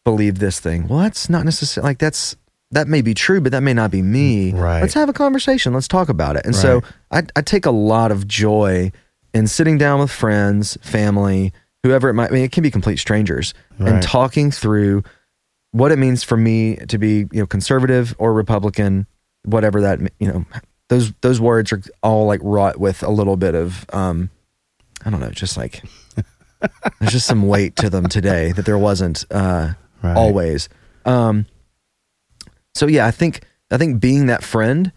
believe this thing. Well that's not necessarily like that's that may be true but that may not be me. Mm, right. let's have a conversation. Let's talk about it. And so I, I take a lot of joy in sitting down with friends family whoever it might I mean it can be complete strangers Right. and talking through what it means for me to be you know conservative or republican whatever that you know those those words are all like wrought with a little bit of um i don't know just like there's just some weight to them today that there wasn't uh Right. always um so yeah i think i think being that friend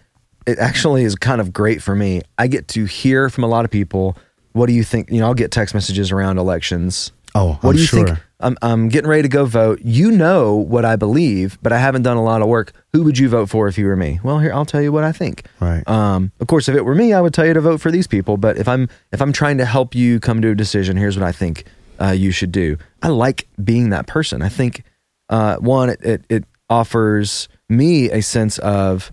it actually is kind of great for me i get to hear from a lot of people what do you think you know i'll get text messages around elections Oh, what I'm do you sure. think? I'm, I'm getting ready to go vote. You know what I believe, but I haven't done a lot of work. Who would you vote for if you were me? Well, here I'll tell you what I think. Right. Um, of course, if it were me, I would tell you to vote for these people. But if I'm if I'm trying to help you come to a decision, here's what I think uh, you should do. I like being that person. I think uh, one, it, it it offers me a sense of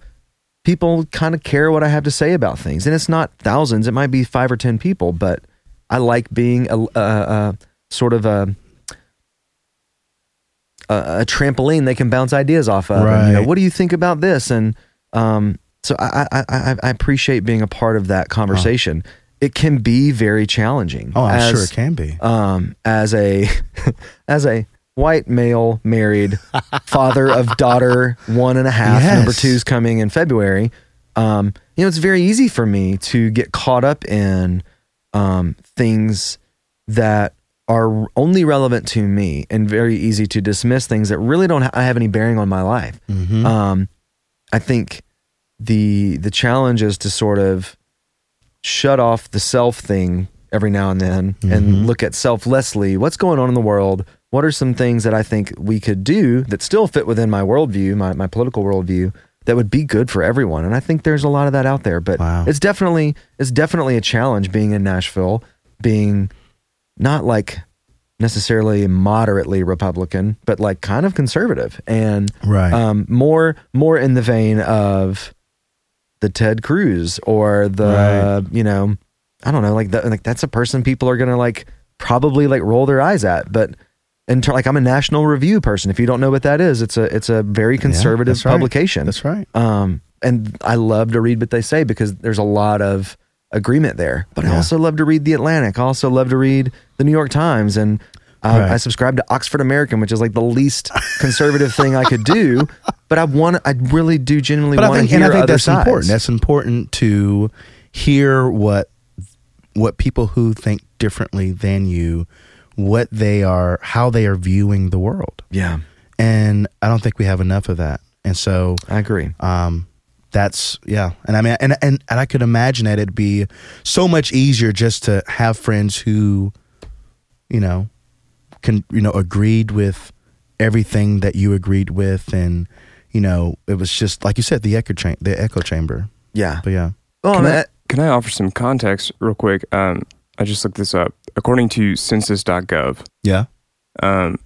people kind of care what I have to say about things, and it's not thousands. It might be five or ten people, but I like being a, a, a sort of a a, a trampoline they can bounce ideas off of. And, you know, Right. what do you think about this? And um, so I, I, I, I appreciate being a part of that conversation. It can be very challenging. Oh, I'm as, sure it can be. Um, as a as a white male married father of daughter one and a half, Yes. number two's coming in February. Um, you know, it's very easy for me to get caught up in um, things that are only relevant to me and very easy to dismiss things that really don't ha- have any bearing on my life. Mhm. Um, I think the the challenge is to sort of shut off the self thing every now and then Mhm. and look at selflessly what's going on in the world. What are some things that I think we could do that still fit within my worldview, my, my political worldview, that would be good for everyone? And I think there's a lot of that out there. But Wow. it's definitely it's definitely a challenge being in Nashville, being not like necessarily moderately Republican, but like kind of conservative and Right. um, more more in the vein of the Ted Cruz or the you know I don't know like the, like that's a person people are gonna like probably like roll their eyes at, but. And like I'm a National Review person. If you don't know what that is, it's a it's a very conservative that's right. publication. That's right. Um, and I love to read what they say because there's a lot of agreement there. But I also love to read The Atlantic. I also love to read the New York Times. And uh, Right. I subscribe to Oxford American, which is like the least conservative thing I could do. But I want, I really do genuinely want to hear and I think other that's sides. important. That's important to hear what what people who think differently than you, what they are, how they are viewing the world. yeah, And I don't think we have enough of that. And so, I agree. um, that's yeah. And I mean, and and and I could imagine that it'd be so much easier just to have friends who, you know, can you know agreed with everything that you agreed with, and you know, it was just like you said, the echo chamber, the echo chamber. Yeah. But yeah, Well, Can I, can I offer some context real quick? Um, I just looked this up. According to census.gov, yeah, um,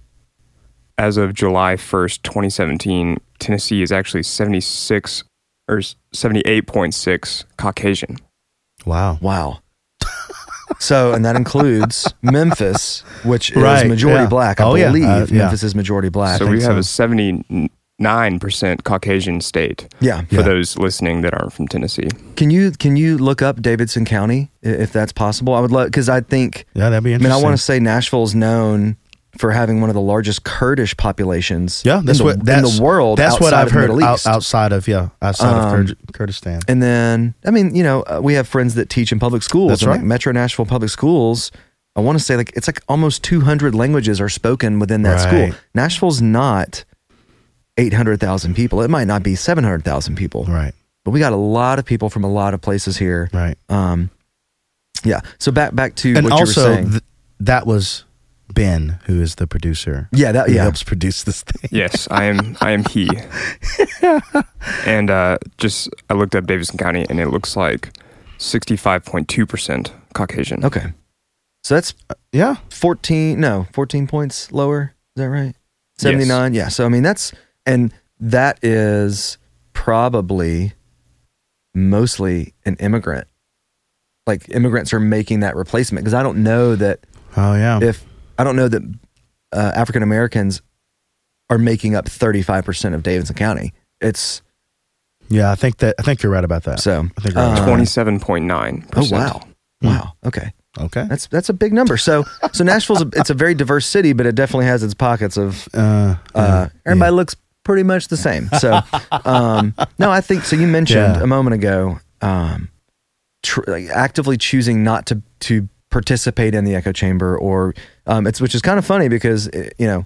as of July 1st, 2017, Tennessee is actually 76 or 78.6 Caucasian. wow, wow. so, and that includes Memphis, which is Right, majority yeah. black. I Oh, yeah. believe Uh, yeah. Memphis is majority black. so we have so. a 79% Caucasian state yeah. for Yeah. those listening that aren't from Tennessee. Can you can you look up Davidson County if that's possible? I would love because I think yeah, that'd be I mean. I want to say Nashville is known for having one of the largest Kurdish populations. Yeah, that's in the, what that's in the world. That's what I've heard out, outside of yeah, outside Um, of Kur- Kurdistan. And then I mean you know uh, we have friends that teach in public schools. That's and like. Metro Nashville public schools. I want to say like it's like almost 200 languages are spoken within that Right. school. Nashville's not 800,000 people. It might not be 700,000 people, Right, but we got a lot of people from a lot of places here. right. Um, yeah. So back back to and what you were also saying. th- that was Ben, who is the producer. Yeah, that yeah. helps produce this thing. Yes, I am. I am he. and uh, just I looked up Davidson County, and it looks like sixty-five point two percent Caucasian. Okay. So that's Yeah, 14 no 14 points lower is that right 79 yeah so i mean that's and that is probably mostly an immigrant like immigrants are making that replacement because i don't know that oh yeah, if i don't know that uh, african americans are making up 35% of davidson county it's yeah. I think that I think you're right about that. so I think you're right. uh, Twenty-seven point nine. oh wow wow okay okay. that's that's a big number so so nashville's a, it's a very diverse city but it definitely has its pockets of Uh, uh, yeah, everybody looks pretty much the same. So, um, no, I think so. You mentioned Yeah. a moment ago, um, tr- like actively choosing not to to participate in the echo chamber, or um, it's which is kind of funny because eh, you know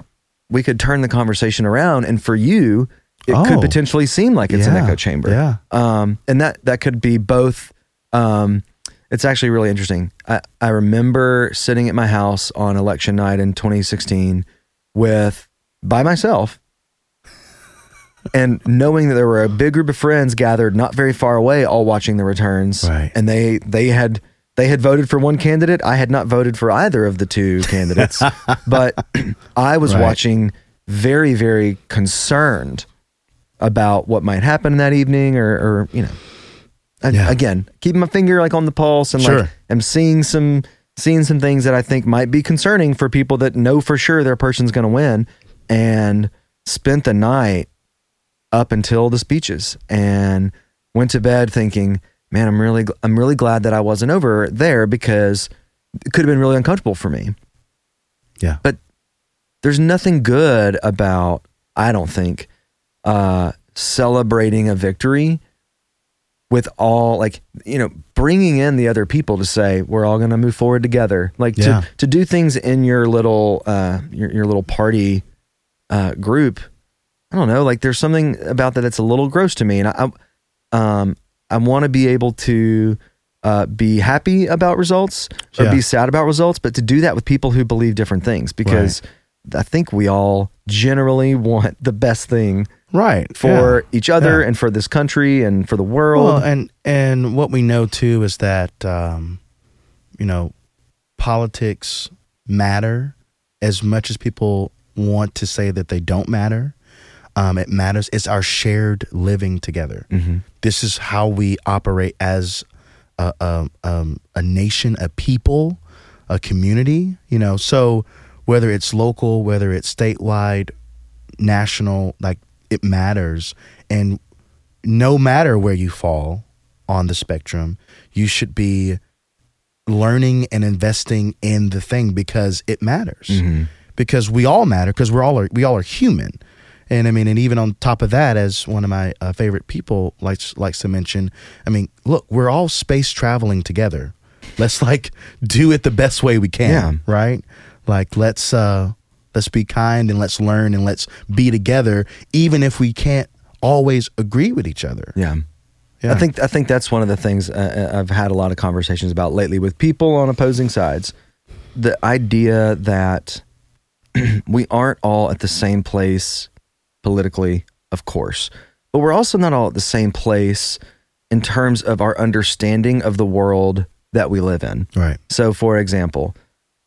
we could turn the conversation around, and for you, it Oh. could potentially seem like it's an echo chamber. Yeah. Um, and that that could be both. Um, it's actually really interesting. I, I remember sitting at my house on election night in 2016 with by myself and knowing that there were a big group of friends gathered not very far away all watching the returns Right. and they they had they had voted for one candidate i had not voted for either of the two candidates but i was Right. watching very very concerned about what might happen that evening or or you know Yeah. again keeping my finger like on the pulse and Sure. like am seeing some seeing some things that i think might be concerning for people that know for sure their person's going to win and spent the night up until the speeches and went to bed thinking man i'm really i'm really glad that i wasn't over there because it could have been really uncomfortable for me Yeah. but there's nothing good about i don't think uh celebrating a victory with all like you know bringing in the other people to say we're all going to move forward together like Yeah. to to do things in your little uh your, your little party uh group i don't know like there's something about that that's a little gross to me and i, I um i want to be able to uh, be happy about results or Yeah. be sad about results, but to do that with people who believe different things because I think we all generally want the best thing Right. for yeah. each other Yeah. and for this country and for the world. Well, and and what we know too is that um, you know politics matter as much as people want to say that they don't matter. Um, it matters. It's our shared living together. Mhm. This is how we operate as a, a, um, a nation, a people, a community. You know, so whether it's local, whether it's statewide, national, like it matters. And no matter where you fall on the spectrum, you should be learning and investing in the thing because it matters. Mhm. Because we all matter because we're all are, we all are human. And I mean, and even on top of that, as one of my uh, favorite people likes likes to mention, I mean, look, we're all space traveling together. Let's like do it the best way we can, Yeah. right? Like let's uh let's be kind and let's learn and let's be together, even if we can't always agree with each other. Yeah. Yeah. I think I think that's one of the things uh, I've had a lot of conversations about lately with people on opposing sides. The idea that we aren't all at the same place politically, of course, but we're also not all at the same place in terms of our understanding of the world that we live in. right. So, for example,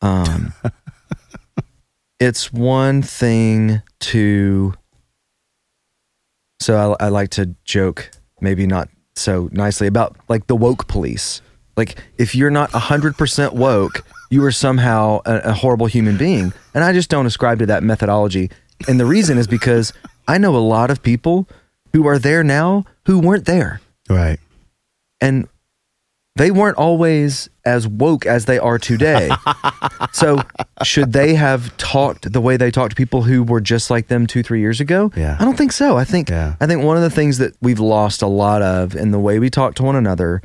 um, it's one thing to. So I, I like to joke, maybe not so nicely, about like the woke police. Like, if you're not 100% woke, you are somehow a, a horrible human being. And I just don't ascribe to that methodology. And the reason is because I know a lot of people who are there now who weren't there Right. and they weren't always as woke as they are today. so, should they have talked the way they talked to people who were just like them two, three years ago? Yeah. I don't think so. I think Yeah. I think one of the things that we've lost a lot of in the way we talk to one another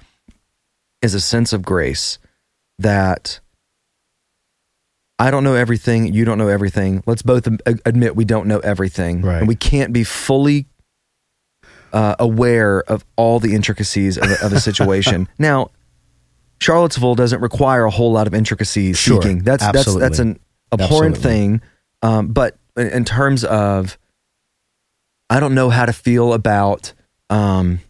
is a sense of grace that I don't know everything, you don't know everything. Let's both admit we don't know everything, Right. and we can't be fully uh, aware of all the intricacies of a, of a situation. now, Charlottesville doesn't require a whole lot of intricacy Sure. seeking. That's Absolutely. that's that's an abhorrent Absolutely. thing. Um, but in, in terms of, I don't know how to feel about, um,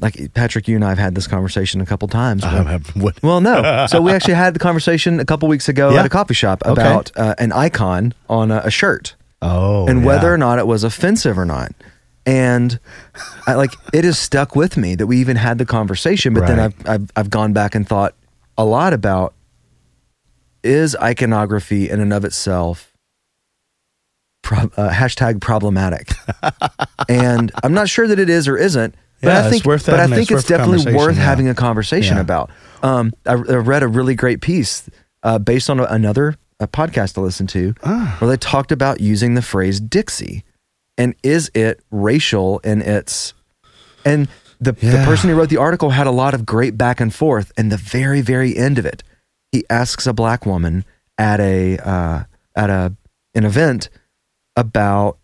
like Patrick, you and I have had this conversation a couple times. I have, what, well, no. So we actually had the conversation a couple weeks ago Yeah. at a coffee shop Okay. about uh, an icon on a, a shirt oh, and whether or not it was offensive or not. And I like it has stuck with me that we even had the conversation, but then I've, I've I've gone back and thought a lot about is iconography in and of itself pro, uh, hashtag problematic, and I'm not sure that it is or isn't. But Yeah, I think, but I think it's it's definitely worth yeah. having a conversation Yeah. about. Um, I, I read a really great piece uh, based on another a podcast I listened to Ah. where they talked about using the phrase Dixie, and is it racial in its and the, the person who wrote the article had a lot of great back and forth. And the very, very end of it, he asks a black woman at a uh, at a an event about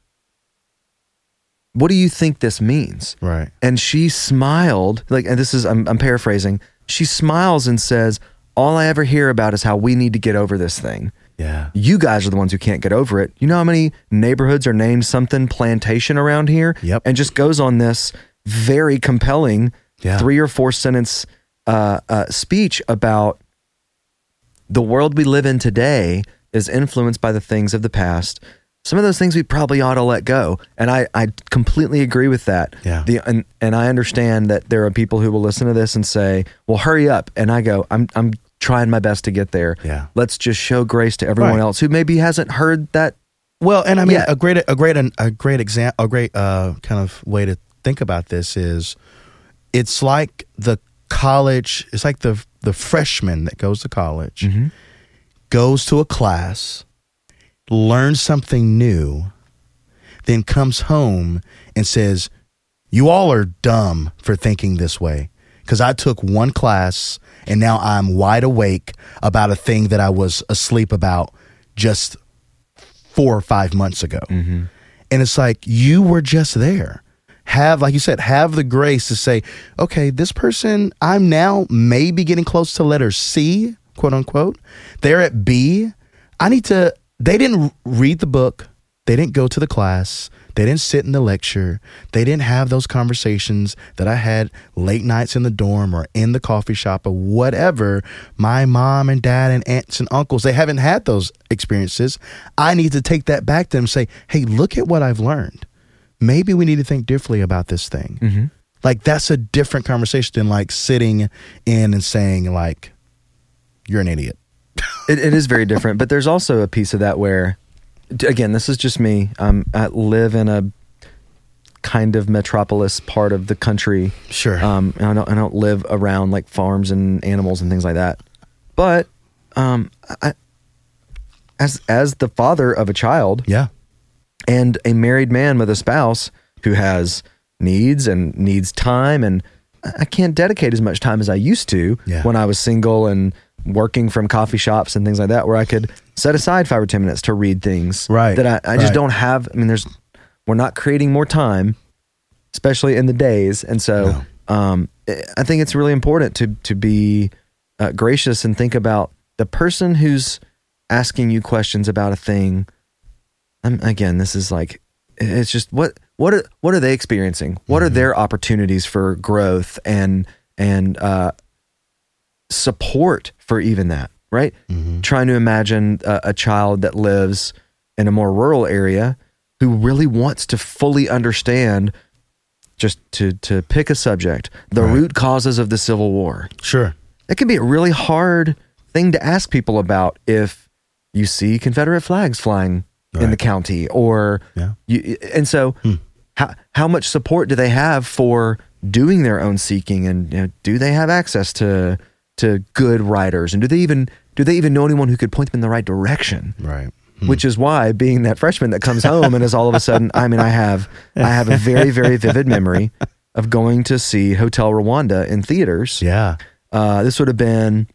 what do you think this means? Right. And she smiled, like, and this is, I'm, I'm paraphrasing. She smiles and says, All I ever hear about is how we need to get over this thing. Yeah. You guys are the ones who can't get over it. You know how many neighborhoods are named something plantation around here? Yep. And just goes on this very compelling Yeah. three or four sentence uh, uh, speech about the world we live in today is influenced by the things of the past. Some of those things we probably ought to let go. And I, I completely agree with that. Yeah. The, and, and I understand that there are people who will listen to this and say, well, hurry up. And I go, I'm, I'm trying my best to get there. Yeah. Let's just show grace to everyone Right. else who maybe hasn't heard that. Well, and I mean, Yeah. a great, a great, a great example, a great uh, kind of way to think about this is, it's like the college. It's like the the freshman that goes to college, goes to a class, learns something new, then comes home and says, "You all are dumb for thinking this way." Because I took one class and now I'm wide awake about a thing that I was asleep about just four or five months ago. Mm-hmm. And it's like, you were just there. Have, like you said, have the grace to say, okay, this person, I'm now maybe getting close to letter C, quote unquote. They're at B. I need to, they didn't read the book. They didn't go to the class. They didn't sit in the lecture. They didn't have those conversations that I had late nights in the dorm or in the coffee shop or whatever. My mom and dad and aunts and uncles, they haven't had those experiences. I need to take that back to them and say, hey, look at what I've learned. Maybe we need to think differently about this thing. Mm-hmm. Like that's a different conversation than like sitting in and saying like, you're an idiot. It, it is very different, but there's also a piece of that where, again, this is just me. Um, I live in a kind of metropolis part of the country. Sure. Um, and I don't, I don't live around like farms and animals and things like that. But, um, I, as as the father of a child yeah. and a married man with a spouse who has needs and needs time and I can't dedicate as much time as I used to Yeah. when I was single and working from coffee shops and things like that where I could set aside five or ten minutes to read things Right, that I, I just right. don't have I mean there's we're not creating more time especially in the days and so um, I- think it's really important to to be uh, gracious and think about the person who's asking you questions about a thing I'm, again, this is like it's just what what are what are they experiencing? What are their opportunities for growth and and uh, support for even that? Right? Trying to imagine a, a child that lives in a more rural area who really wants to fully understand. Just to to pick a subject, the Right. root causes of the Civil War Sure. it can be a really hard thing to ask people about if you see Confederate flags flying in the county or Yeah. you, and so Hmm. how how much support do they have for doing their own seeking and you know, do they have access to to good writers and do they even do they even know anyone who could point them in the right direction Right. which is why being that freshman that comes home and is all of a sudden I mean I have I have a very very vivid memory of going to see Hotel Rwanda in theaters Yeah. uh, this would have been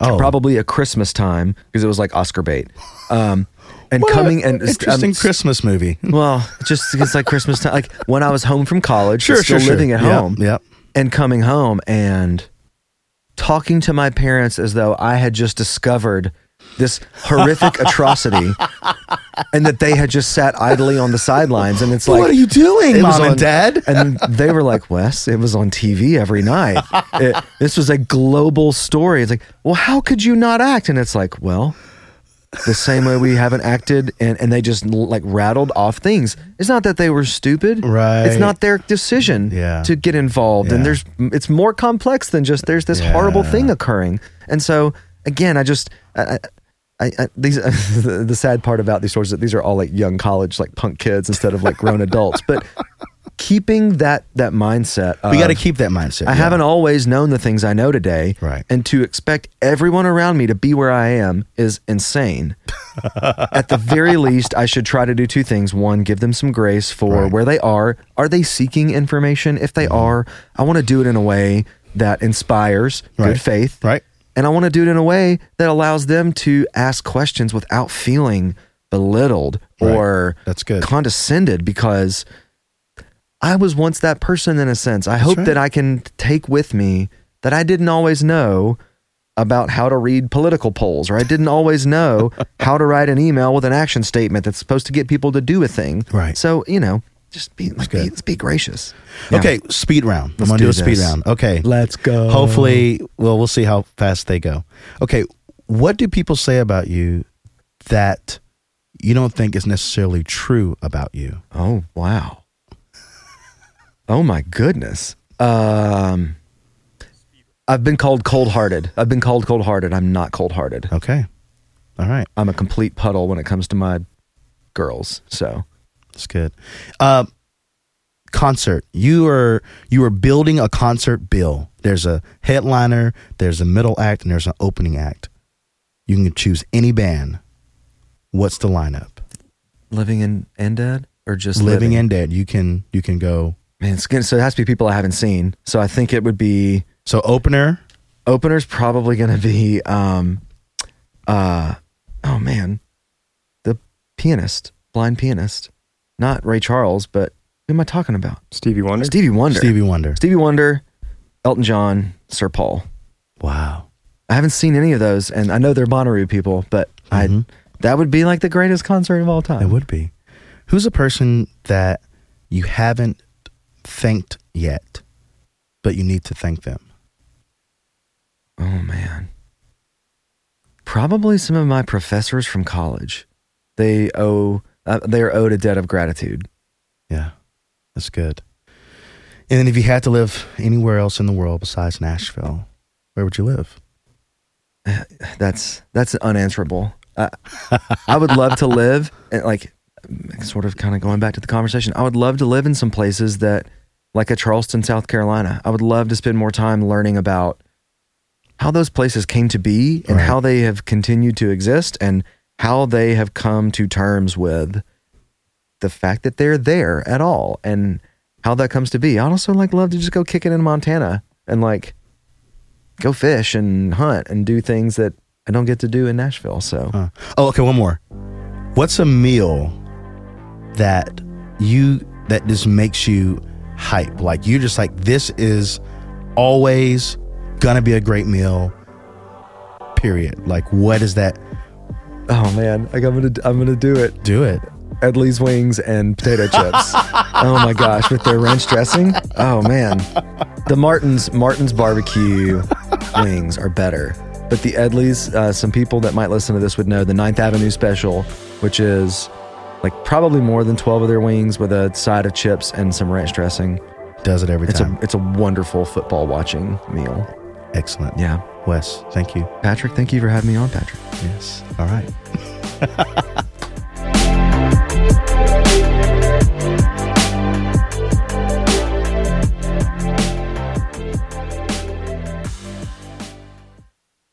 Oh, probably a Christmas time because it was like Oscar bait. Um, and What coming and interesting um, Christmas movie. Well, just it's like Christmas time. Like when I was home from college, Sure, still sure, sure. living at Yep, home, yep. and coming home and talking to my parents as though I had just discovered this horrific atrocity, and that they had just sat idly on the sidelines. And it's like, what are you doing, mom on- and dad? and they were like, Wes, it was on TV every night. It- this was a global story. It's like, well, how could you not act? And it's like, well, the same way we haven't acted, and, and they just like rattled off things. It's not that they were stupid. Right. It's not their decision Yeah. to get involved. And there's, it's more complex than just there's this horrible thing occurring. And so, again, I just, I, I, I, these the, the sad part about these stories is that these are all like young college like punk kids instead of like grown adults. But keeping that that mindset, we got to keep that mindset. I yeah. haven't always known the things I know today, Right. And to expect everyone around me to be where I am is insane. At the very least, I should try to do two things: one, give them some grace for Right. where they are. Are they seeking information? If Mm-hmm. they are, I want to do it in a way that inspires Right. good faith, Right. and I want to do it in a way that allows them to ask questions without feeling belittled Right. or That's good. condescended because I was once that person in a sense. I hope right. that I can take with me that I didn't always know about how to read political polls or I didn't always know how to write an email with an action statement that's supposed to get people to do a thing. Right. So, you know, just be, let's, be, let's be gracious. Yeah. Okay, speed round. Let's I'm gonna do do, a speed round. Okay, Let's go. Hopefully, well, we'll see how fast they go. Okay, what do people say about you that you don't think is necessarily true about you? Oh wow. Oh my goodness. Um I've been called cold-hearted. I've been called cold-hearted. I'm not cold-hearted. Okay, all right, I'm a complete puddle when it comes to my girls. So, that's good. Uh, concert. You are you are building a concert bill. There's a headliner, there's a middle act, and there's an opening act. You can choose any band. What's the lineup? living in and dead or just Living living, and dead. You can you can go. Man, it's good. So it has to be people I haven't seen. So I think it would be So opener. opener's probably going to be um uh oh man. The pianist, blind pianist. Not Ray Charles, but who am I talking about? Stevie Wonder. Stevie Wonder. Stevie Wonder. Stevie Wonder, Elton John, Sir Paul. Wow. I haven't seen any of those, and I know they're Bonnaroo people, but Mhm. I that would be like the greatest concert of all time. It would be. Who's a person that you haven't thanked yet, but you need to thank them? Oh man, probably some of my professors from college. They owe uh, they are owed a debt of gratitude. Yeah, that's good. And then if you had to live anywhere else in the world besides Nashville, where would you live? That's that's unanswerable. Uh, I would love to live and like sort of kind of going back to the conversation. I would love to live in some places that like a Charleston, South Carolina. I would love to spend more time learning about how those places came to be and Right. how they have continued to exist and how they have come to terms with the fact that they're there at all and how that comes to be. I'd also like love to just go kick it in Montana and like go fish and hunt and do things that I don't get to do in Nashville. So Huh. Oh, okay. One more. What's a meal that you that just makes you hype? Like you're just like this is always gonna be a great meal. Period. Like what is that? Oh man, like I'm gonna I'm gonna do it. Do it. Edley's wings and potato chips. oh my gosh, with their ranch dressing. Oh man, the Martins Martins barbecue wings are better. But the Edleys, uh, some people that might listen to this would know the Ninth Avenue special, which is like probably more than twelve of their wings with a side of chips and some ranch dressing. Does it every It's time. a it's a wonderful football watching meal. Excellent. Yeah, Wes, thank you. Patrick, thank you for having me on, Patrick. Yes. All right.